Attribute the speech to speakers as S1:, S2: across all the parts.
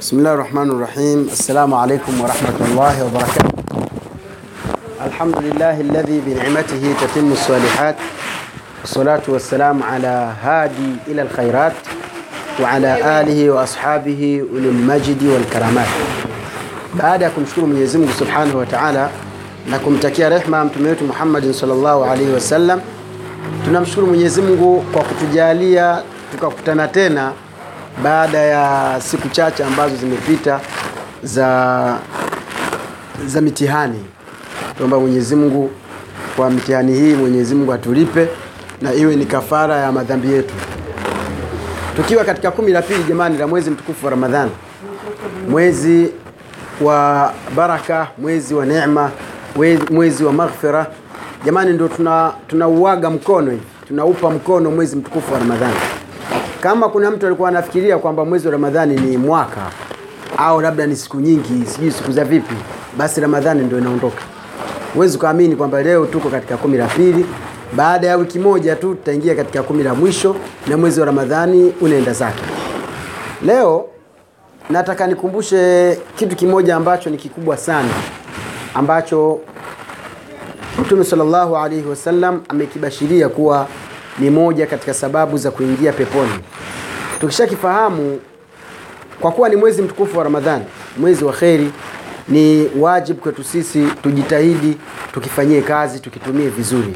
S1: بسم الله الرحمن الرحيم السلام عليكم ورحمة الله وبركاته الحمد لله الذي بنعمته تتم الصالحات الصلاة والسلام على هادي إلى الخيرات وعلى آله وأصحابه أولي المجد والكرامات بعد أن نشكر من يزمه سبحانه وتعالى لكم تكيا رحمة أمتميت محمد صلى الله عليه وسلم تنمشكر من يزمه وقت جالية تكفتنا baada ya siku chache ambazo zimepita za za mitihani. Tuomba Mwenyezi Mungu kwa mitihani hii, Mwenyezi Mungu atulipe na iwe ni kafara ya madhambi yetu, tukiwa katika kumi la pili jamani, la mwezi mtukufu wa Ramadhani, mwezi wa baraka, mwezi wa neema, mwezi wa maghfira. Jamani, tuna tunauaga mkono hivi, tunaupa mkono mwezi mtukufu wa Ramadhani. Kama kuna mtu alikuwa anafikiria kwamba mwezi wa Ramadhani ni mwaka au labda ni siku nyingi, sijui siku za vipi, basi Ramadhani ndio inaondoka. Huwezi ukaamini kwamba leo tuko katika kumi la pili, baada ya wiki moja tu tutaingia katika kumi la mwisho na mwezi wa Ramadhani unaenda zake. Leo nataka nikumbushe kitu kimoja ambacho ni kikubwa sana ambacho Mtume sallallahu alaihi wasallam amekibashiria kuwa ni moja katika sababu za kuingia peponi. Tukishakifahamu kwa kuwa ni mwezi mtukufu wa Ramadhani, mwezi wa kheri, ni wajibu kwetu sisi tujitahidi, tukifanyie kazi, tukitumie vizuri.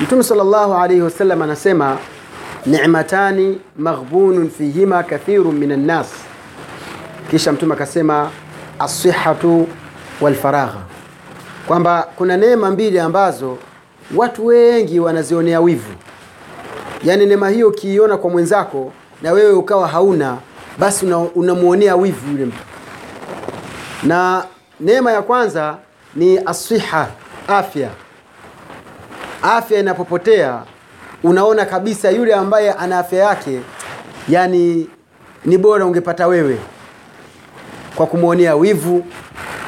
S1: Mtume salllahu alaihi wasallam anasema ni'matani maghbunun fihima kathirun min annas kisha mtume akasema asihatu walfaragha, kwamba kuna neema mbili ambazo watu wengi wanazionea wivu. Yaani neema hiyo ukiiona kwa mwenzako na wewe ukawa hauna, basi unamwonea una wivu yule mtu. Na neema ya kwanza ni asiha, afya. Afya inapopotea unaona kabisa yule ambaye ana afya yake, yani ni bora ungepata wewe, kwa kumwonea wivu,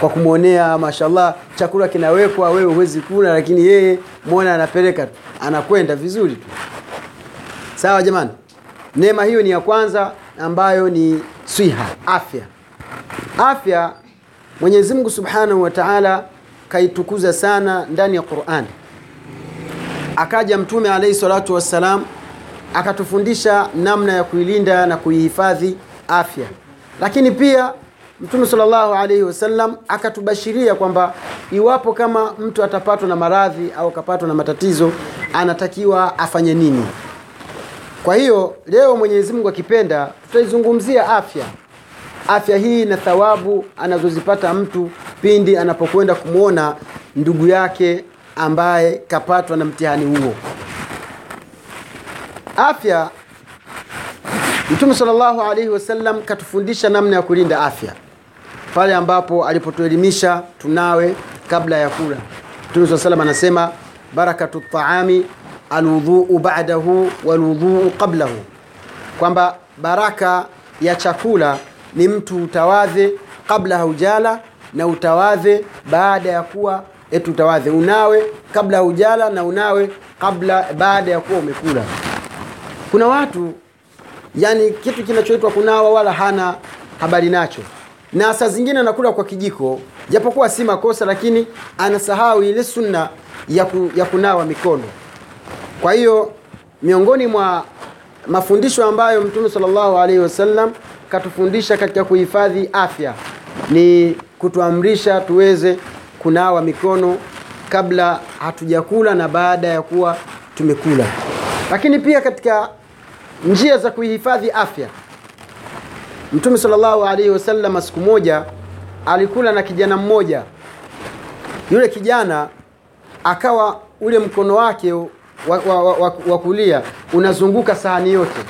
S1: kwa kumwonea mashallah, chakula kinawekwa, wewe huwezi kula, lakini yeye mwona anapeleka tu, anakwenda vizuri tu. Sawa jamani, neema hiyo ni ya kwanza ambayo ni swiha, afya. Afya Mwenyezi Mungu Subhanahu wa Ta'ala kaitukuza sana ndani ya Qur'an akaja mtume alayhi salatu wassalam akatufundisha namna ya kuilinda na kuihifadhi afya lakini pia mtume sallallahu alaihi wasallam akatubashiria kwamba iwapo kama mtu atapatwa na maradhi au akapatwa na matatizo anatakiwa afanye nini? Kwa hiyo leo mwenyezi mungu akipenda tutaizungumzia afya. Afya hii na thawabu anazozipata mtu pindi anapokwenda kumwona ndugu yake ambaye kapatwa na mtihani huo. Afya, Mtume sallallahu alaihi wasallam katufundisha namna ya kulinda afya pale ambapo alipotuelimisha tunawe kabla ya kula. Mtume saa salam anasema barakatu taami alwudhuu ba'dahu walwudhuu qablahu, kwamba baraka ya chakula ni mtu utawadhe kabla haujala na utawadhe baada ya kuwa eti utawadhe unawe kabla haujala na unawe kabla baada ya kuwa umekula. Kuna watu yani kitu kinachoitwa kunawa wala hana habari nacho, na saa zingine anakula kwa kijiko, japokuwa si makosa, lakini anasahau ile sunna ya, ku, ya kunawa mikono. Kwa hiyo miongoni mwa mafundisho ambayo Mtume sallallahu alaihi wasallam katufundisha katika kuhifadhi afya ni kutuamrisha tuweze kunawa mikono kabla hatujakula na baada ya kuwa tumekula. Lakini pia katika njia za kuihifadhi afya, Mtume sallallahu alaihi wasallam siku moja alikula na kijana mmoja. Yule kijana akawa ule mkono wake wa, wa, wa, wa, kulia unazunguka sahani yote.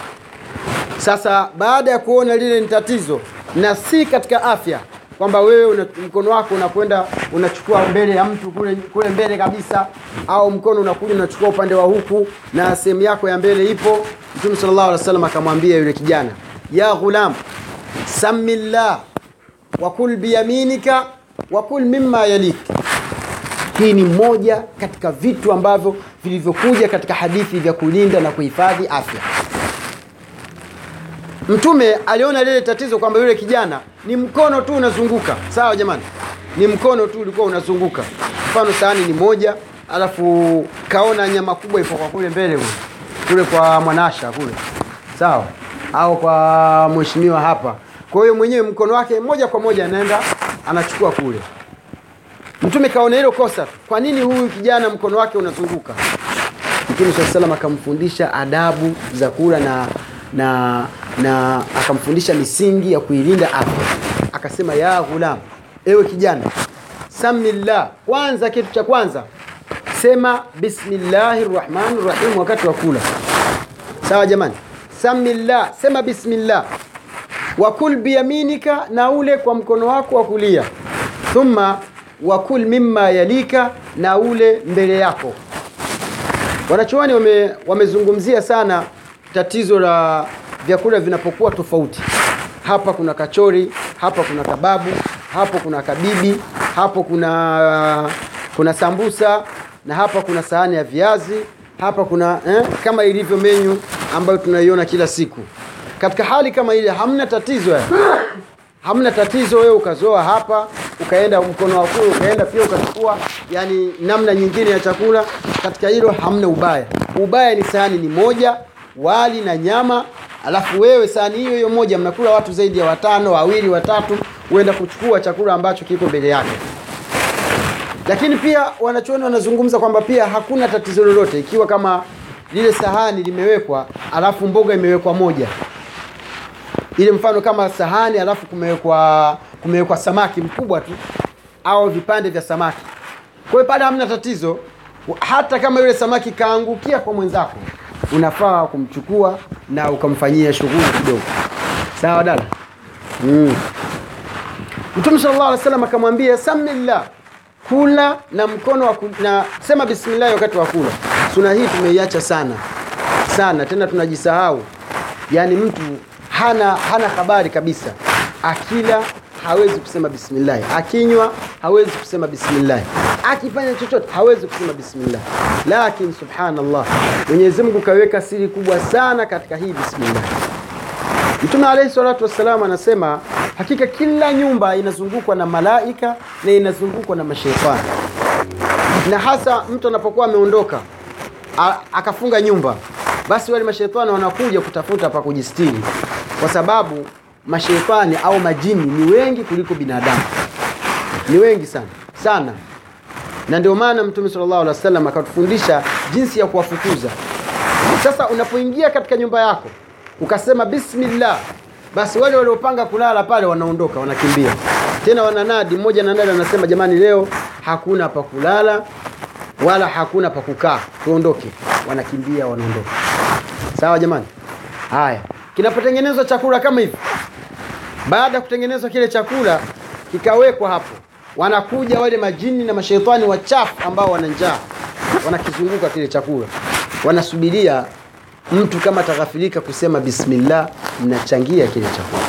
S1: Sasa baada ya kuona lile ni tatizo na si katika afya kwamba wewe una, mkono wako unakwenda unachukua mbele ya mtu kule, kule mbele kabisa, au mkono unakuja unachukua upande wa huku na sehemu yako ya mbele ipo. Mtume sallallahu alaihi wasallam akamwambia yule kijana, ya ghulam samillah llah wakul biyaminika wakul mima yalik. Hii ni moja katika vitu ambavyo vilivyokuja katika hadithi vya kulinda na kuhifadhi afya. mtume aliona lile tatizo kwamba yule kijana ni mkono tu unazunguka. Sawa jamani? Ni mkono tu ulikuwa unazunguka. Mfano sahani ni moja alafu kaona nyama kubwa ipo kwa kule mbele kule kwa mwanasha kule. Sawa au kwa mheshimiwa hapa. Kwa hiyo mwenyewe mkono wake moja kwa moja anaenda anachukua kule. Mtume kaona hilo kosa. Kwa nini huyu kijana mkono wake unazunguka? Mtume saa salam akamfundisha adabu za kula na na na akamfundisha misingi ya kuilinda afya. Akasema ya ghulam ewe kijana samillah kwanza kitu cha kwanza sema bismillahi rahmani rahim wakati wa kula. Sawa jamani samillah sema bismillah. Wakul biyaminika na ule kwa mkono wako wa kulia. Thumma wakul mimma yalika na ule mbele yako. Wanachuoni wame, wamezungumzia sana tatizo la vyakula vinapokuwa tofauti. Hapa kuna kachori hapa kuna kababu hapo kuna kabibi hapo kuna kuna sambusa na hapa kuna sahani ya viazi hapa kuna eh, kama ilivyo menyu ambayo tunaiona kila siku. Katika hali kama ile hamna tatizo ya. hamna tatizo wewe ukazoa hapa ukaenda mkono wa kule ukaenda pia ukachukua yani namna nyingine ya chakula. Katika hilo hamna ubaya. Ubaya ni sahani ni moja wali na nyama. Alafu wewe sahani hiyo hiyo moja mnakula watu zaidi ya watano wawili watatu huenda kuchukua chakula ambacho kiko mbele yake. Lakini pia wanachuoni wanazungumza kwamba pia hakuna tatizo lolote. Ikiwa kama lile sahani limewekwa alafu mboga imewekwa moja. Ile mfano kama sahani alafu kumewekwa kumewekwa samaki mkubwa tu au vipande vya samaki. Kwa hiyo pale hamna tatizo. Hata kama yule samaki kaangukia kwa mwenzako unafaa kumchukua na ukamfanyia shughuli kidogo. Sawa dada? Mm. mtume llah alih salam akamwambia samillah kula na mkono wa na sema bismillahi wakati wa kula suna hii tumeiacha sana. Sana tena tunajisahau. Yaani mtu hana hana habari kabisa. Akila hawezi kusema bismillah. Akinywa hawezi kusema bismillah. Akifanya chochote hawezi kusema bismillah. Lakini subhanallah mwenyezi mungu kaweka siri kubwa sana katika hii bismillah. Mtume alaihi salatu wassalam anasema hakika kila nyumba inazungukwa na malaika na inazungukwa na masheitani na hasa mtu anapokuwa ameondoka akafunga nyumba. Basi wale mashetani wanakuja kutafuta pa kujistiri. Kwa sababu masheitani au majini ni wengi kuliko binadamu. Ni wengi sana. Sana. Na ndio maana mtume sallallahu alaihi wasallam akatufundisha jinsi ya kuwafukuza. Sasa unapoingia katika nyumba yako ukasema bismillah. Basi wale waliopanga kulala pale wanaondoka wanakimbia. Tena wananadi mmoja nanadi anasema jamani leo hakuna pa kulala wala hakuna pa kukaa. Tuondoke. Wanakimbia wanaondoka. Sawa jamani? Haya. Kinapotengenezwa chakula kama hivi. Baada ya kutengenezwa kile chakula kikawekwa hapo. Wanakuja wale majini na mashetani wachafu ambao wana njaa. Wanakizunguka kile chakula. Wanasubiria mtu kama ataghafilika kusema bismillah mnachangia kile chakula.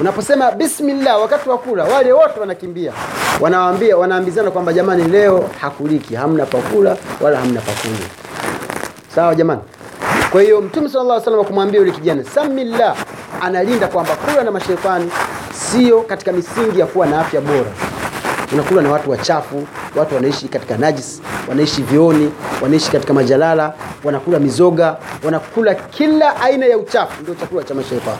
S1: Unaposema bismillah wakati wa kula wale wote wanakimbia wanawaambia wanaambizana kwamba jamani leo hakuliki hamna pakula wala hamna pakunywa sawa jamani? Kwa hiyo mtume sala llah wasallam kumwambia yule kijana samillah analinda kwamba kula na mashetani sio katika misingi ya kuwa na afya bora. Unakula na watu wachafu watu wanaishi katika najis wanaishi vioni wanaishi katika majalala wanakula mizoga wanakula kila aina ya uchafu ndio chakula cha mashetani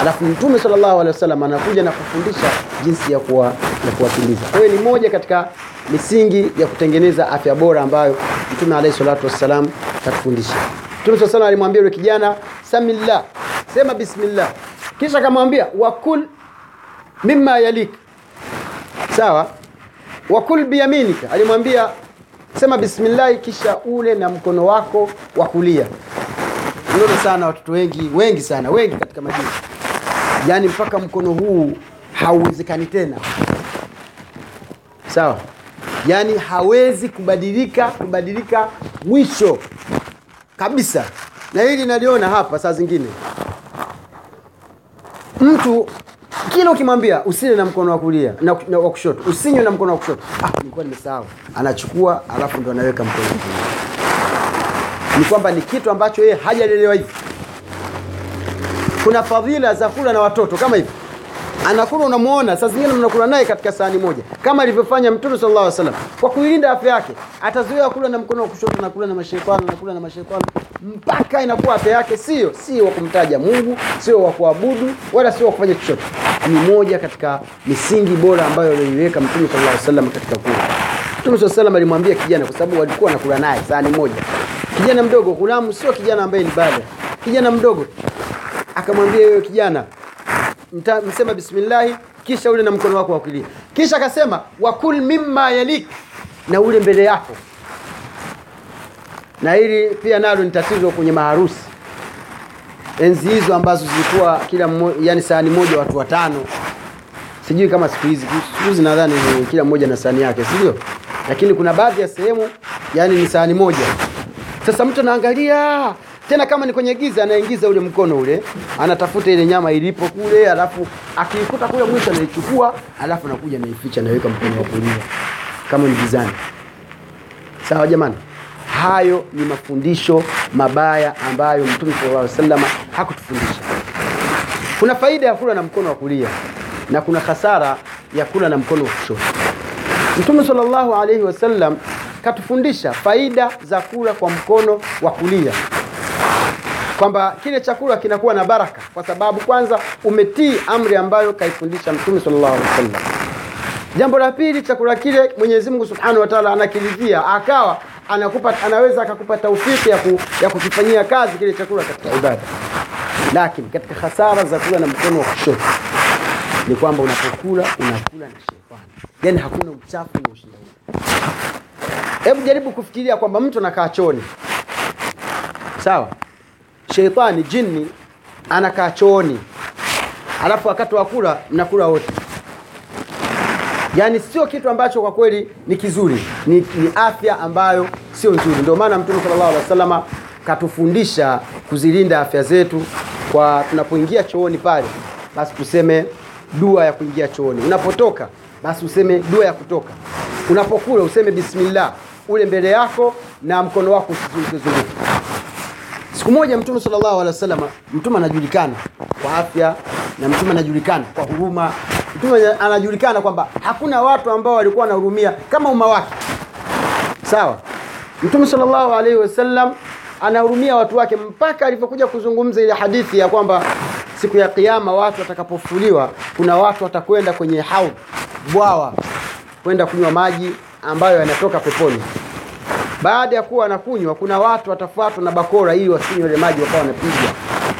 S1: alafu mtume sallallahu alaihi wasallam anakuja na kufundisha jinsi ya kuwa ya kuwakimbiza kwa hiyo ni moja katika misingi ya kutengeneza afya bora ambayo mtume alaihi salatu wassalam katufundisha mtume saa salam alimwambia yule kijana samillah. Sema bismillah. Kisha akamwambia wakul mimma yalik. Sawa? Wakul biyaminika. Alimwambia sema bismillahi kisha ule na mkono wako wa kulia. Unaona sana watoto wengi wengi sana wengi katika majini yaani mpaka mkono huu hauwezekani tena. Sawa? Yaani hawezi kubadilika kubadilika mwisho kabisa. Na hili naliona hapa saa zingine. Mtu kila ukimwambia usile na mkono wa kulia na, na wa kushoto usinywe na mkono wa kushoto. Ah, nilikuwa nimesahau. Anachukua alafu ndo anaweka mkono ni kwamba ni kitu ambacho yeye hajalelewa hivi kuna fadhila za kula na watoto kama hivi. Anakula unamuona saa zingine mnakula naye katika sahani moja. Kama alivyofanya mtume sallallahu alaihi wasallam. Kwa kuilinda afya yake atazuia kula na mkono wa kushoto na kula na mashaitani na kula na mashaitani mpaka inakuwa afya yake sio sio wa kumtaja Mungu sio wa kuabudu wala sio wa kufanya chochote. Ni moja katika misingi bora ambayo aliiweka mtume sallallahu alaihi wasallam katika kula. Mtume sallallahu alaihi alimwambia kijana kwa sababu walikuwa wanakula naye sahani moja. Kijana mdogo gulamu sio kijana ambaye ni bale kijana mdogo akamwambia wewe kijana mta- msema bismillahi kisha ule na mkono wako wa kulia. Kisha akasema wakul mimma yalik na ule mbele yako. Na hili pia nalo ni tatizo kwenye maharusi. Enzi hizo ambazo zilikuwa kila mmo, yani sahani moja watu watano. Sijui kama siku hizi hizi nadhani kila mmoja na sahani yake sio lakini kuna baadhi ya sehemu yani ni sahani moja. Sasa mtu anaangalia tena kama ni kwenye giza anaingiza ule mkono ule anatafuta ile nyama ilipo kule alafu akiikuta kule mwisho anaichukua alafu anakuja anaificha anaweka mkono wa kulia. Kama ni gizani. Sawa jamani? Hayo ni mafundisho mabaya ambayo mtume sallallahu alaihi wasallam hakutufundisha. Kuna faida ya kula na mkono wa kulia na kuna hasara ya kula na mkono wa kushoto. Mtume sallallahu alaihi wasallam katufundisha faida za kula kwa mkono wa kulia kwamba kile chakula kinakuwa na baraka kwa sababu kwanza umetii amri ambayo kaifundisha mtume sallallahu alaihi wasallam. Jambo la pili chakula kile mwenyezi mungu subhanahu wa taala anakiridhia akawa anakupa anaweza akakupa taufiki ya, ku, ya kukifanyia kazi kile chakula katika ibada. Lakini katika hasara za kula na mkono wa kushoto ni kwamba unapokula unakula na shetani. Yani hakuna uchafu na ushindani. Hebu jaribu kufikiria kwamba mtu anakaa chooni sawa sheitani jini anakaa chooni. Alafu wakati wa kula mnakula wote. Yaani sio kitu ambacho kwa kweli ni kizuri. Ni, ni afya ambayo sio nzuri. Ndio maana mtume sallallahu alaihi wasallam katufundisha kuzilinda afya zetu kwa tunapoingia chooni pale basi tuseme dua ya kuingia chooni. Unapotoka basi useme dua ya kutoka. Unapokula useme bismillah. Ule mbele yako na mkono wako usizunguke siku moja mtume sallallahu alaihi wasallam mtume anajulikana kwa afya na mtume anajulikana kwa huruma. Mtume anajulikana kwamba hakuna watu ambao walikuwa wanahurumia kama umma wake. Sawa? Mtume sallallahu alaihi wasallam anahurumia watu wake mpaka alipokuja kuzungumza ile hadithi ya kwamba siku ya kiyama watu watakapofuliwa kuna watu watakwenda kwenye haud bwawa kwenda kunywa maji ambayo yanatoka peponi baada ya kuwa wanakunywa kuna watu watafuatwa na bakora ili wasinywe ile maji wakawa wanapigwa.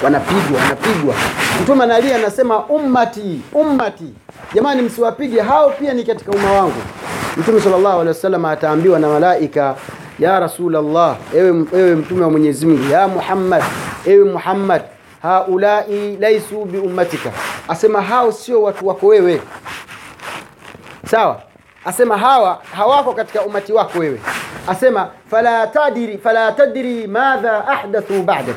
S1: Wanapigwa wanapigwa. Mtume analia anasema ummati ummati. Jamani msiwapige. Hao pia ni katika umma wangu. Mtume sallallahu alaihi wasallam ataambiwa na malaika ya rasulallah ewe, ewe mtume wa mwenyezi mungu ya muhammad ewe muhammad haulai laisu biummatika asema hao sio watu wako wewe. Sawa? Asema hawa hawako katika umati wako wewe asema fala tadiri fala tadiri madha ahdathu ba'dak.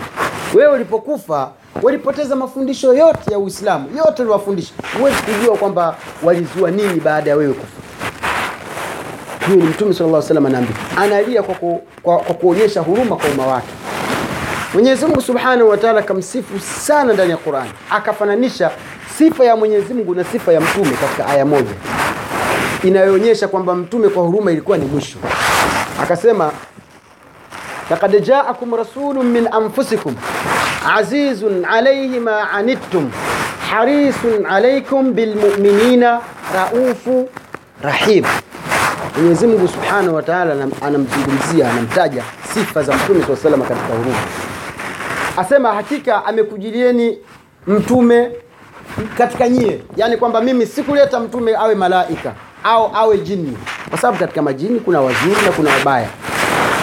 S1: Wewe ulipokufa walipoteza mafundisho yote ya uislamu yote uliwafundisha huwezi kujua kwamba walizua nini baada ya wewe kufa. Huyu ni mtume sallallahu alaihi wasallam anaambia analia kwa, ku, kwa, kwa kuonyesha huruma kwa umma wake. Mwenyezi Mungu Subhanahu wa Ta'ala kamsifu sana ndani ya Qur'an. Akafananisha sifa ya Mwenyezi Mungu na sifa ya mtume katika aya moja inayoonyesha kwamba mtume kwa huruma ilikuwa ni mwisho akasema laqad ja'akum rasulun min anfusikum azizun alayhi ma anittum harisun alaykum bilmu'minina raufu rahim. Mwenyezi Mungu Subhanahu wa Ta'ala anamzungumzia anamtaja sifa za mtume saa salama katika huruma. Asema hakika amekujilieni mtume katika nyie. Yani kwamba mimi sikuleta mtume awe malaika au awe jini. Kwa sababu katika majini kuna wazuri na kuna wabaya.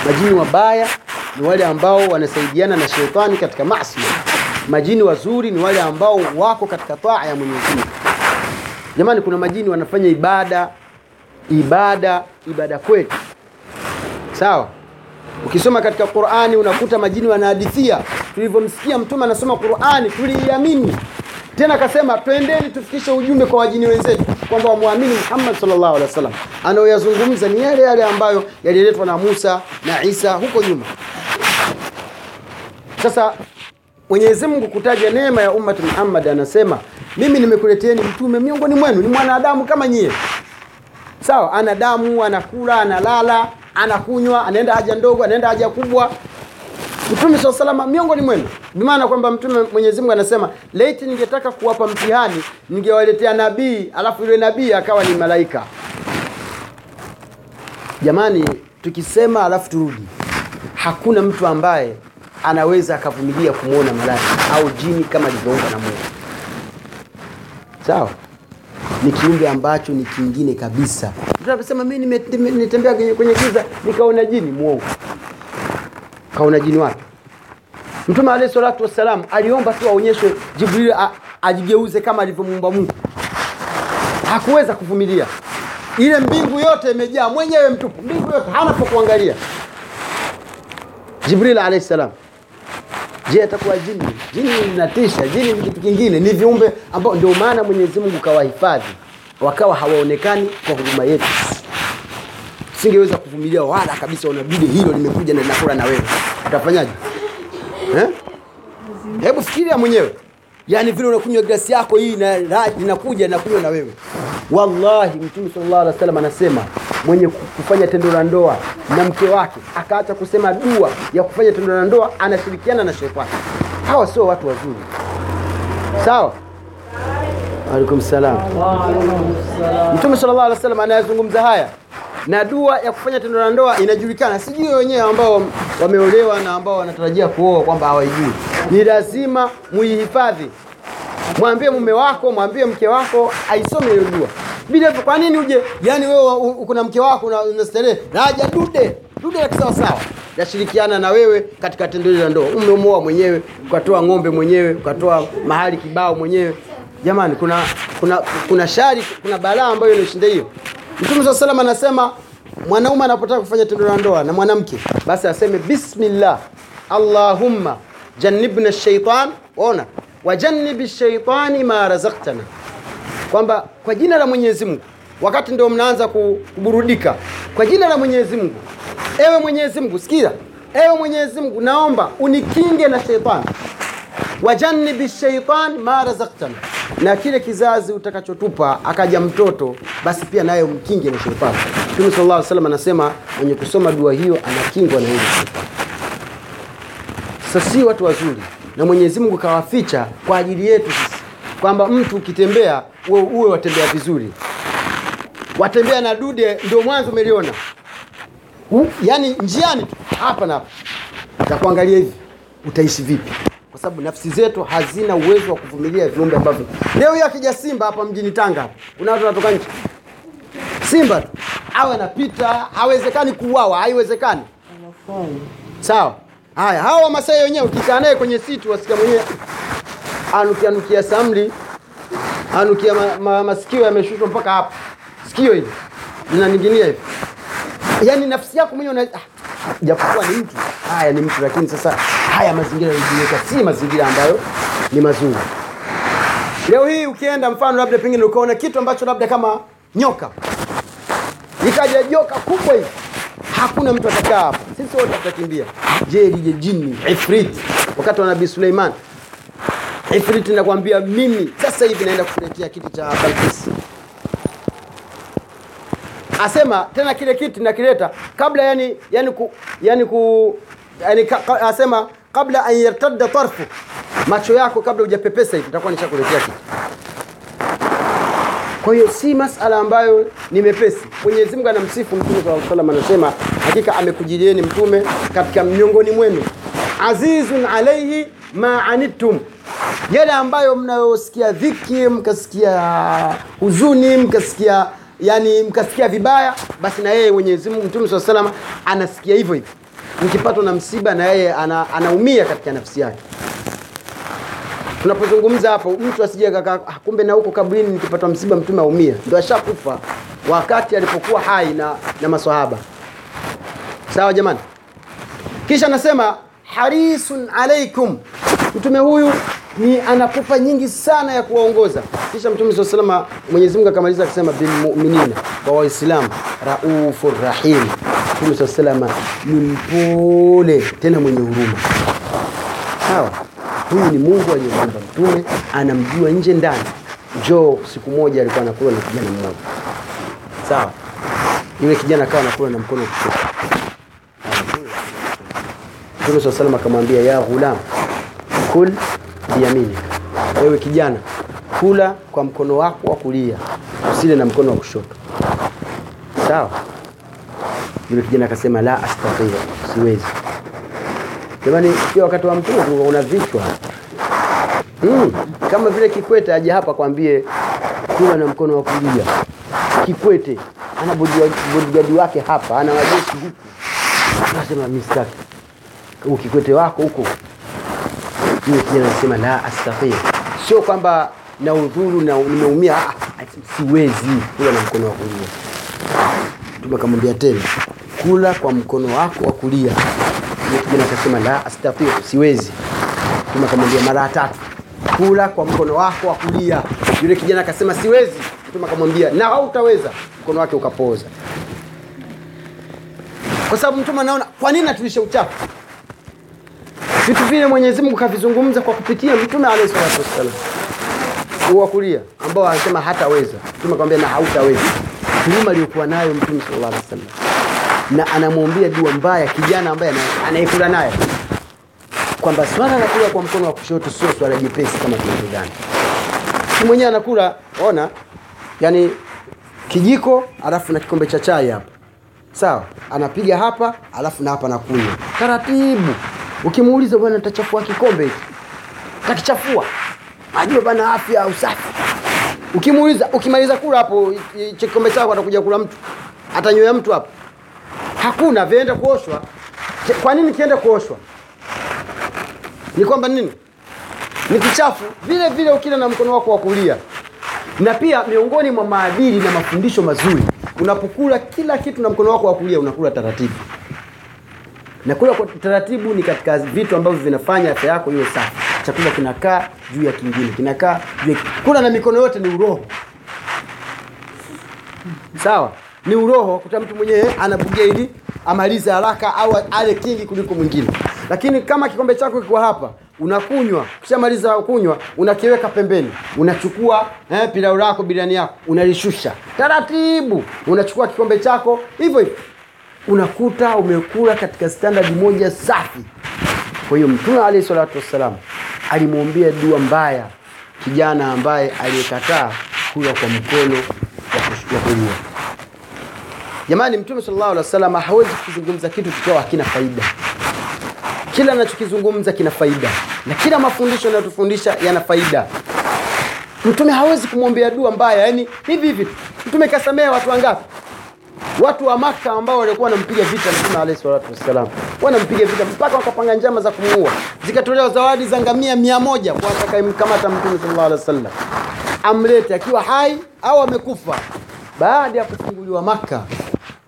S1: Majini wabaya ni wale ambao wanasaidiana na shetani katika maasi. Majini wazuri ni wale ambao wako katika taa ya Mwenyezi Mungu. Jamani kuna majini wanafanya ibada ibada ibada kweli sawa? Ukisoma katika Qur'ani unakuta majini wanahadithia. Tulivyomsikia mtume anasoma Qur'ani tuliiamini. Tena akasema twendeni tufikishe ujumbe kwa wajini wenzetu kwamba wamwamini Muhammad sallallahu alaihi wasallam anayoyazungumza ni yale yale ambayo yaliletwa na Musa na Isa huko nyuma sasa Mwenyezi Mungu kutaja neema ya ummati Muhammad anasema mimi nimekuleteeni mtume miongoni mwenu, ni mwanadamu kama nyie. Sawa, ana damu, anakula, analala, anakunywa, anaenda haja ndogo, anaenda haja kubwa. Mtume swalla salama miongoni mwenu, bimaana kwamba mtume Mwenyezi Mungu anasema laiti ningetaka kuwapa mtihani ningewaletea nabii, alafu yule nabii akawa ni malaika. Jamani, tukisema alafu turudi, hakuna mtu ambaye anaweza akavumilia kumwona malaika au jini kama alivyoumbwa na Mungu. Sawa, ni kiumbe ambacho ni kingine kabisa. Mtu anasema mimi nime- nime- nimetembea kwenye, giza nikaona jini, muongo. Kaona jini wapi? Mtume alayhi salatu wassalam aliomba tu aonyeshwe Jibril ajigeuze kama alivyomuumba Mungu. Hakuweza kuvumilia. Ile mbingu yote imejaa mwenyewe mtupu, mbingu yote hana pa kuangalia. Jibril alayhi salam Je, atakuwa jini? Jini linatisha, jini ni kitu kingine, ni viumbe ambao ndio maana Mwenyezi Mungu kawahifadhi wakawa hawaonekani kwa huduma yetu. Singeweza kuvumilia wala kabisa, unabidi hilo limekuja na linakula na wewe, utafanyaje eh? Hebu fikiria mwenyewe, yaani vile unakunywa glasi yako hii na na- nakunywa na wewe. Wallahi, Mtume sallallahu alaihi wasallam anasema mwenye kufanya tendo la ndoa na mke wake akaacha kusema dua ya kufanya tendo la ndoa anashirikiana na shetani. Hawa sio watu wazuri, sawa? Alaikum salam. Mtume sallallahu alaihi wasallam anayazungumza haya na dua ya kufanya tendo la ndoa inajulikana, sijui wenyewe ambao wameolewa na ambao wanatarajia kuoa kwamba hawaijui. Ni lazima muihifadhi. Mwambie mume wako, mwambie mke wako aisome hiyo dua. Bila kwa nini uje? Yaani wewe uko mke wako una- unastarehe, naja dude dude la kisawa sawa, yashirikiana na wewe katika tendo la ndoa. Umeomoa mwenyewe, ukatoa ng'ombe mwenyewe, ukatoa mahali kibao mwenyewe. Jamani, kuna kuna kuna shari, kuna balaa ambayo inashinda hiyo. Mtume swalla salam anasema mwanaume anapotaka kufanya tendo la ndoa na mwanamke, basi aseme bismillah, allahumma jannibna shaitan, ona wajannibi shaitani ma razaktana, kwamba kwa jina la Mwenyezi Mungu, wakati ndio mnaanza kuburudika, kwa jina la Mwenyezi Mungu, ewe Mwenyezi Mungu, sikia, ewe Mwenyezi Mungu, naomba unikinge na shaitani wajannibi shaitan ma razaktana, na kile kizazi utakachotupa akaja mtoto, basi pia naye umkinge na shaitani. Mtume sallallahu alaihi wasallam anasema mwenye kusoma dua hiyo anakingwa na hili shaitani. Sasa si watu wazuri, na Mwenyezi Mungu kawaficha kwa ajili yetu sisi, kwamba mtu ukitembea uwe, uwe watembea vizuri, watembea na dude, ndio mwanzo umeliona. Yaani njiani tu hapa na hapa. Takuangalia hivi utaishi vipi kwa sababu nafsi zetu hazina uwezo wa kuvumilia viumbe ambavyo. Leo hiyo akija simba hapa mjini tanga kuna watu wanatoka nchi simba tu. Awe anapita hawezekani kuuawa haiwezekani. Sawa. Haya hawa wamasai wenyewe ukikaa naye kwenye situ wasikia mwenyewe anukia nukia samli anukia ma, ma, masikio yameshushwa mpaka hapa. Sikio hili linaninginia hivi yaani nafsi yako mwenyewe ah, japokuwa ni mtu. Haya ni mtu lakini sasa haya mazingira yanajiweka si mazingira ambayo ni mazuri. Leo hii ukienda mfano labda pengine ukaona kitu ambacho labda kama nyoka. Ikaja joka kubwa hivi. Hakuna mtu atakaa hapa sisi wote tutakimbia. Je lije jini ifrit? Wakati wa nabii suleiman. Ifrit nakwambia mimi sasa hivi naenda kukuletea kiti cha balkisi asema tena kile kiti nakileta. Kabla yani yani ku, yani ku yani ka, ka, asema kabla an yartadda tarfu. Macho yako kabla hujapepesa hivi nitakuwa nishakuletea kitu. Kwa hiyo si masala ambayo ni mepesi. Mwenyezi mungu anamsifu mtume saa salam anasema hakika amekujilieni mtume katika miongoni mwenu. Azizun alaihi ma anittum. Yale ambayo mnayosikia dhiki mkasikia huzuni mkasikia yani mkasikia vibaya basi na yeye mwenyezi mungu mtume saa salama anasikia hivyo hivyo. Mkipatwa na msiba na yeye ana, anaumia katika nafsi yake. Tunapozungumza hapo mtu asije kaka "Ah, kumbe na huko kabrini nikipatwa msiba mtume aumia. Ndo ashakufa wakati alipokuwa hai na, na maswahaba. Sawa jamani? Kisha anasema harisun alaikum mtume huyu ni anakufa nyingi sana ya kuwaongoza. Kisha mtume saa salama mwenyezi mungu akamaliza akisema bilmuminina kwa waislamu raufu rahim. Mtume saa salama ni mpole tena mwenye huruma. Sawa huyu ni mungu aliyemuumba mtume anamjua nje ndani. Njoo siku moja alikuwa anakula na kijana mmoja. Sawa yule kijana akawa anakula na mkono kushoto mtume saa salam akamwambia ya ghulam kul biyaminika wewe kijana kula kwa mkono wako wa kulia usile na mkono wa kushoto. Sawa? Yule kijana akasema la astatia siwezi. Jamani pia wakati wa mtume tulikuwa vichwa. Hmm. kama vile kikwete aje hapa kwambie kula na mkono wa kulia. Kikwete ana bodyguard wake hapa ana wajeshi huku. Anasema mistaki. Ukikwete kikwete wako huko yule kijana anasema la astatia sio kwamba na udhuru na nimeumia ah, siwezi kula na mkono wa kulia. Mtume akamwambia tena kula kwa mkono wako wa kulia. Yule kijana akasema la astatiu siwezi. Mtume akamwambia mara tatu kula kwa mkono wako wa kulia. Yule kijana akasema siwezi. Mtume akamwambia na hautaweza mkono wake ukapoza kwa sababu mtume anaona kwa nini atulishe uchafu vitu vile mwenyezi mungu kavizungumza kwa kupitia mtume alayhi salatu wassalam. Wa kulia ambao anasema hataweza. Mtume akamwambia na hautaweza huruma aliyokuwa nayo mtume sallallahu alaihi wasallam. Na anamwombea dua mbaya kijana ambaye anayekula naye kwamba swala la kula kwa mkono wa kushoto sio swala jepesi kama tunavyodhani si mwenyewe anakula ona yani kijiko alafu na kikombe cha chai hapa. Sawa anapiga hapa alafu na hapa anakunywa taratibu ukimuuliza bwana tachafua kikombe hiki? Takichafua. Najua bana afya usafi. Ukimuuliza ukimaliza kula hapo kikombe chako atakuja kula mtu? Atanyoya mtu hapo? Hakuna. Vyaenda kuoshwa. Kwa nini kienda kuoshwa? Ni kwamba nini? Ni kichafu. Vile vile ukila na mkono wako wa kulia. Na pia miongoni mwa maadili na mafundisho mazuri unapokula kila kitu na mkono wako wa kulia unakula taratibu na kula kwa taratibu ni katika vitu ambavyo vinafanya afya yako iwe safi. Chakula kinakaa juu ya kingine kinakaa juu ya kula na mikono yote ni uroho. Sawa? Ni uroho kuta mtu mwenyewe anabugia ili amalize haraka au ale kingi kuliko mwingine. Lakini kama kikombe chako kiko hapa unakunywa ukishamaliza kunywa unakiweka pembeni unachukua eh, pilau lako biriani yako unalishusha. Taratibu! Unachukua kikombe chako hivyo hivyo unakuta umekula katika standadi moja safi. Kwa hiyo mtume alayhi salatu wassalam alimwombea dua mbaya kijana ambaye aliyekataa kula kwa mkono wa kulia jamani mtume sallallahu alaihi wasallam hawezi kuzungumza kitu kikawa hakina faida. Kila anachokizungumza kina faida na kila mafundisho yanayotufundisha yana faida. Mtume hawezi kumwombea dua mbaya yani hivi hivi. Mtume kasamea watu wangapi watu wa maka ambao walikuwa wanampiga vita mtume alayhi salatu wassalam wanampiga vita mpaka wakapanga njama za kumuua. Zikatolewa zawadi za ngamia mia moja kwa atakayemkamata mtume sallallahu alaihi wasallam amlete akiwa hai au amekufa. Baada ya kufunguliwa maka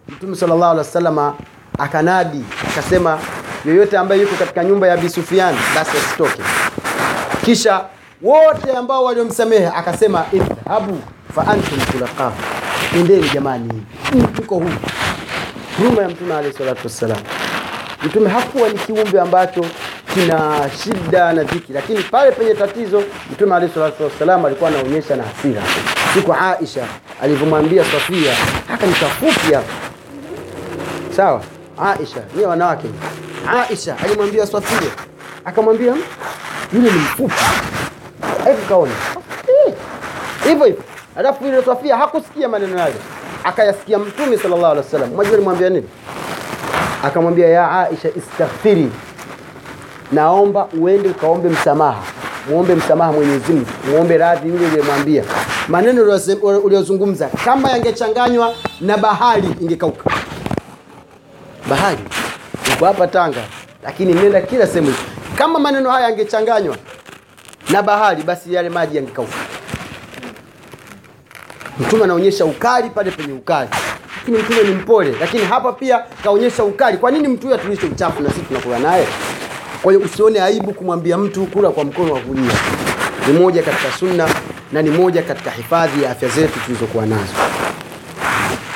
S1: mtume sallallahu alaihi wasallam akanadi akasema yoyote ambaye yuko katika nyumba ya Abi Sufyan basi asitoke. Kisha wote ambao waliomsamehe akasema idhhabu fa antum tulaqa endeni jamani. Mko huku huruma ya mtume alayhi salatu wassalam. Mtume hakuwa ni kiumbe ambacho kina shida na dhiki lakini pale penye tatizo mtume alayhi salatu wassalam alikuwa anaonyesha na hasira. Siku Aisha alivyomwambia Safia haka nitafupi hapa. Sawa? Aisha ni wanawake. Aisha alimwambia Safia. Akamwambia "Hmm, yule ni mfupi hebu kaona. Eh, hivyo hivyo alafu yule Safia hakusikia maneno yale. Akayasikia mtume sallallahu alaihi wasallam. Mwajua alimwambia nini? Akamwambia ya Aisha istaghfiri. Naomba uende ukaombe msamaha. Muombe msamaha Mwenyezi Mungu. Muombe radhi yule uliyemwambia. Maneno uliyozungumza kama yangechanganywa na bahari ingekauka. Bahari. Iko hapa Tanga lakini nenda kila sehemu. Kama maneno haya yangechanganywa na bahari basi yale maji yangekauka mtume anaonyesha ukali pale penye ukali. Lakini mtume ni mpole. Lakini hapa pia kaonyesha ukali. Kwa nini mtu huyu atulishe uchafu na sisi tunakula naye? Kwa hiyo usione aibu kumwambia mtu kula kwa mkono wa kulia. Ni moja katika sunna na ni moja katika hifadhi ya afya zetu tulizokuwa nazo.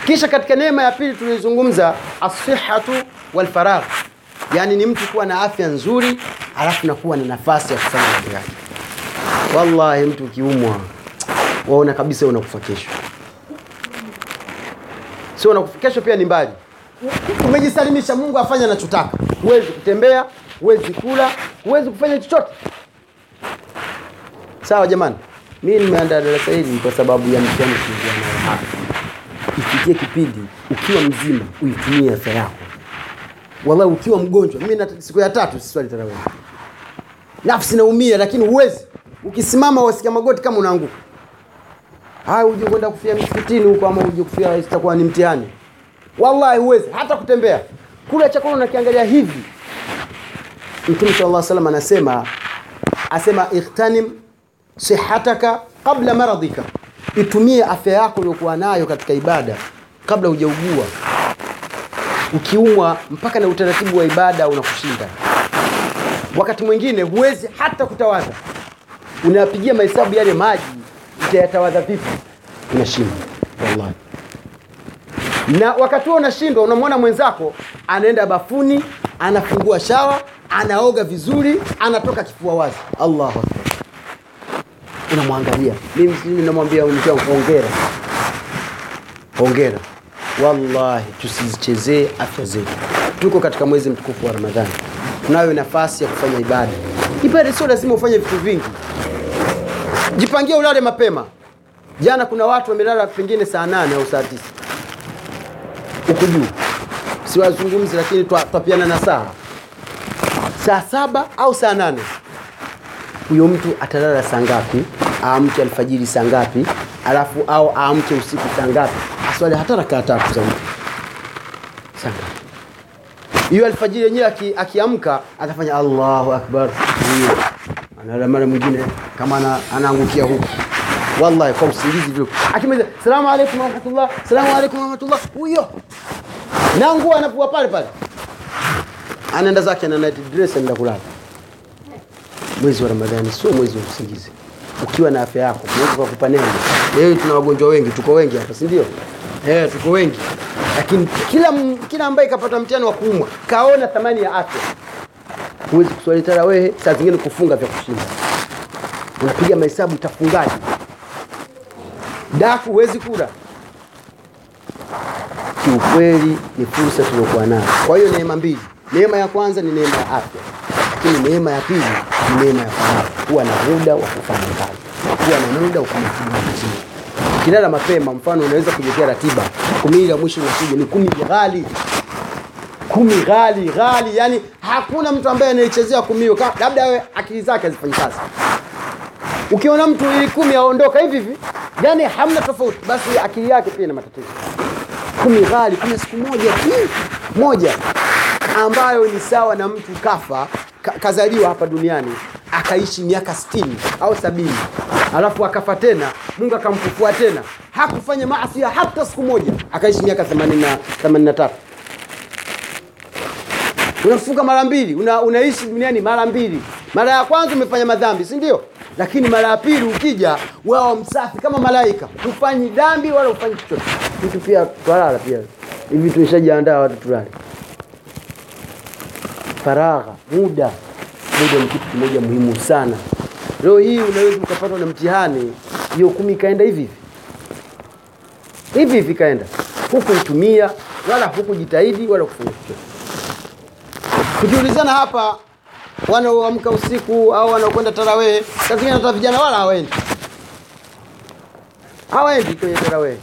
S1: Kisha katika neema ya pili tulizungumza asihatu walfaragh. Yani ni mtu kuwa na afya nzuri alafu nakuwa na nafasi ya kufanya mambo yake wallahi mtu ukiumwa waona kabisa unakufa kesho. Sio unakufa kesho pia ni mbali. Umejisalimisha mungu afanye anachotaka. Huwezi kutembea huwezi kula huwezi kufanya chochote. Sawa jamani mi nimeandaa darasa hili kwa sababu ya mtihani kuingia nayo hapa. Ifikie kipindi ukiwa mzima uitumie afya yako. Wallahi ukiwa mgonjwa na siku ya tatu siswali tarawih nafsi naumia lakini huwezi. Ukisimama wasikia magoti kama unaanguka haya uje kwenda kufia msikitini huko ama uje kufia itakuwa ni mtihani? Wallahi huwezi hata kutembea. Kula chakula unakiangalia hivi. Mtume sallallahu alaihi wasallam anasema asema ightanim sihataka qabla maradhika. Itumie afya yako uliokuwa nayo katika ibada kabla hujaugua. Ukiumwa mpaka na utaratibu wa ibada unakushinda. Wakati mwingine huwezi hata kutawadha unayapigia mahesabu yale maji utayatawadha vipi? Unashindwa wallahi. Na wakati huo unashindwa unamwona mwenzako anaenda bafuni anafungua shawa anaoga vizuri anatoka kifua wazi. Allahu akbar. Unamwangalia. Mimi namwambia mke wangu hongera. Hongera. Wallahi tusizichezee afya zetu. Tuko katika mwezi mtukufu wa ramadhani. Tunayo nafasi ya kufanya ibada. Ibada sio lazima ufanye vitu vingi jipangie ulale mapema. Jana kuna watu wamelala pengine saa nane au saa tisa. Huku juu siwazungumzi lakini twapiana na saa. Saa saba au saa nane? Huyo mtu atalala saa ngapi? Aamke alfajiri saa ngapi? Alafu au aamke usiku saa ngapi? Aswali hata rakaa tatu za saa ngapi? Hiyo alfajiri yenyewe akiamka atafanya allahu akbar. Huyo analala mara mwingine kama ana, anaangukia huko wallahi kwa usingizi vile akimaliza salamu alaikum warahmatullah. Salamu alaikum warahmatullah. Huyo na nguo anapua pale pale. Anaenda zake na night dress anaenda kulala. Mwezi wa ramadhani sio mwezi wa usingizi. Ukiwa na afya yako mungu kakupa neema. Leo tuna wagonjwa wengi tuko wengi hapa si ndio? Eh tuko wengi. Lakini kila kila ambaye kapata mtihani wa kuumwa kaona thamani ya afya huwezi kuswali tarawehe saa zingine kufunga vya kushinda. Unapiga mahesabu utafungaje? Dafu huwezi kula. Kiukweli ni fursa tuliokuwa nayo. Kwa hiyo neema mbili. Neema ya kwanza ni neema ya afya. Lakini neema ya pili ni neema ya faragha kuwa na muda wa kufanya kazi. Kuwa na muda wa kumatumizi ukilala mapema mfano unaweza kujiwekea ratiba. Kumi la mwisho unakuja ni kumi ghali kumi ghali ghali yani hakuna mtu ambaye anaichezea kumi hiyo. Labda awe akili zake hazifanyi kazi. Ukiona mtu ili kumi aondoka hivi hivi yani hamna tofauti. Basi akili yake pia ina matatizo. Kumi ghali kuna siku moja tu moja ambayo ni sawa na mtu kafa ka, kazaliwa hapa duniani akaishi miaka 60 au sabini alafu akafa tena mungu akamfufua tena. Hakufanya maasi hata siku moja akaishi miaka 80 83 unafuka mara mbili una, unaishi duniani mara mbili. Mara ya kwanza umefanya madhambi si ndio? Lakini mara ya pili ukija wao msafi kama malaika. Hufanyi dhambi wala hufanyi chochote. Vitu pia twalala pia. Hivi tumeshajiandaa watu tulale faragha muda. Muda ni kitu kimoja muhimu sana. Leo hii unaweza ukapatwa na mtihani hiyo kumi ikaenda hivi hivi. Hivi hivi ikaenda. Hukuitumia wala hukujitahidi wala kufanya chochote tukiulizana hapa wanaoamka usiku au wanaokwenda tarawehe zingine hata vijana wala hawaendi. Hawaendi kwenye tarawehe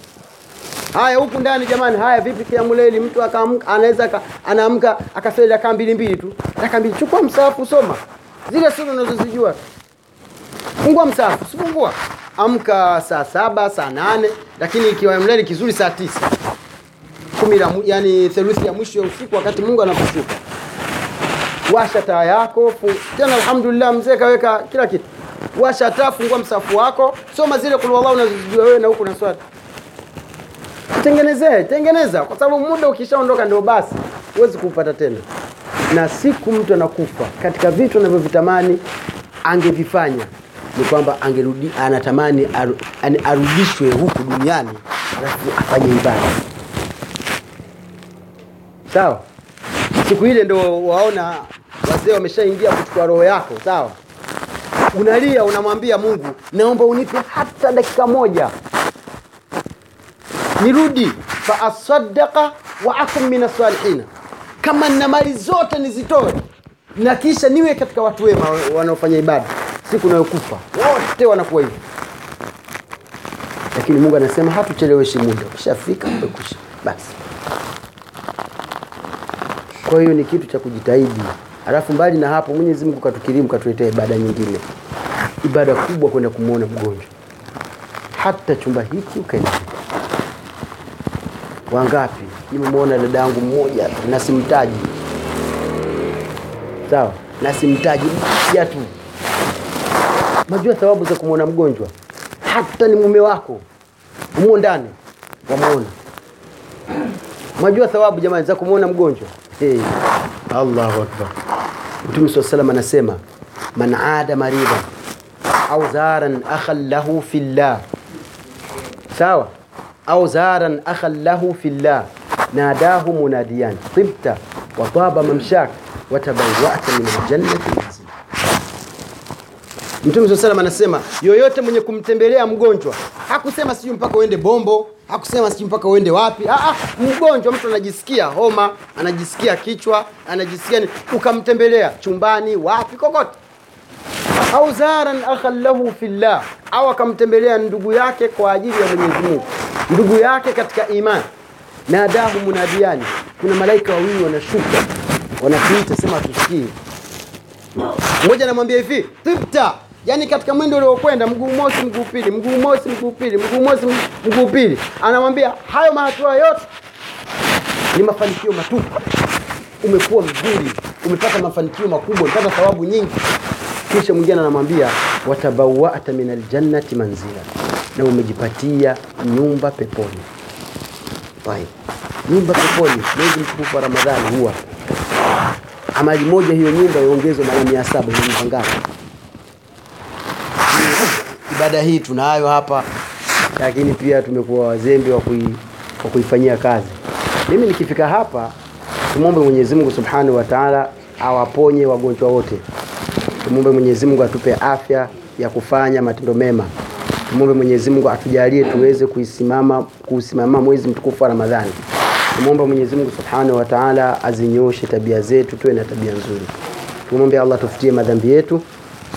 S1: haya huku ndani jamani haya vipi kiamuleli? Mtu akaamka anaweza anaamka akasali rakaa mbili mbili tu. Rakaa mbili. Chukua msahafu soma. Zile sura unazozijua. Fungua msahafu sifungua amka saa saba saa nane lakini kiamuleli kizuri saa tisa. Kumi la yani theluthi ya mwisho ya usiku wakati mungu anaposhuka washa taa yako tena alhamdulillah mzee kaweka kila kitu. Washa taa fungua msafu wako. Soma zile kulwallah unazozijua wewe na huku na swali. Tengenezee tengeneza. Kwa sababu muda ukishaondoka ndio basi huwezi kuupata tena. Na siku mtu anakufa katika vitu anavyovitamani angevifanya ni kwamba angerudi anatamani aru, arudishwe huku duniani alafu afanye ibada. Sawa? Siku ile ndo waona wazee wameshaingia kuchukua roho yako sawa? Unalia unamwambia mungu naomba unipe hata dakika moja. Nirudi. Faasadaka wa akun min asalihina kama nina mali zote nizitoe na kisha niwe katika watu wema wanaofanya ibada siku nayokufa wote wanakuwa hivyo. Lakini mungu anasema hatucheleweshi muda ukishafika umekwisha. Basi. Kwa hiyo ni kitu cha kujitahidi alafu mbali na hapo mwenyezi mungu katukirimu katuletea ibada nyingine. Ibada kubwa kwenda kumwona mgonjwa. Hata chumba hiki ukaenda. Wangapi? Nimemwona dada yangu mmoja na simtaji. Sawa? Na simtaji mmoja tu. Majua thawabu za kumwona mgonjwa? Hata ni mume wako. Umo ndani wamwona mwajua thawabu jamani za kumwona mgonjwa? Hey. Allahu akbar mtume saa salam anasema man ada marida au zaran akhan lahu fillah sawa au zaran akhan lahu fillah nadahu munadiyan tibta wa taba mamshak watabawata min aljannati mtume saa salam anasema yoyote mwenye kumtembelea mgonjwa hakusema sijui mpaka uende bombo hakusema sijui mpaka uende wapi. Aa, mgonjwa mtu anajisikia homa anajisikia kichwa anajisikia ukamtembelea chumbani wapi kokote. Au zaran akhan lahu fillah au akamtembelea ndugu yake kwa ajili ya mwenyezi mungu. Ndugu yake katika imani. Nadahu munadiani. Kuna malaika wawili wanashuka wanakuita sema tusikie. mmoja anamwambia hivi tibta yaani katika mwendo uliokwenda mguu mosi mguu pili mguu mosi mguu pili mguu mosi mguu pili. Anamwambia hayo mahatua yote ni mafanikio matupu. Umekuwa mzuri umepata mafanikio makubwa umepata thawabu nyingi. Kisha mwingine anamwambia watabawata min aljannati manzila. Na umejipatia nyumba peponi. Wahi. nyumba peponi mwezi mtukufu wa ramadhani huwa. Amali moja hiyo nyumba iongezwe mara mia saba ni ngapi ibada hii tunayo hapa lakini pia tumekuwa wazembe wa kui, wa kuifanyia kazi. Mimi nikifika hapa tumwombe mwenyezi mungu subhanahu wa taala awaponye wagonjwa wote. Tumwombe mwenyezi mungu atupe afya ya kufanya matendo mema. Tumwombe mwenyezi mungu atujalie tuweze kuisimama kuusimama mwezi mtukufu wa ramadhani. Tumwombe mwenyezi mungu subhanahu wa taala azinyoshe tabia zetu tuwe na tabia nzuri. Tumwombe allah tufutie madhambi yetu.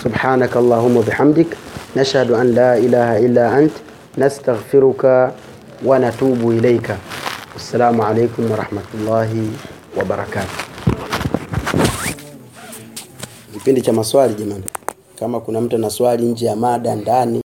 S1: Subhanaka allahuma bihamdik nashhadu an la ilaha illa ant nastaghfiruka wa natubu ilaika assalamu alaikum warahmatullahi wabarakatuh kipindi cha maswali jamani. Kama kuna mtu ana swali nje ya mada ndani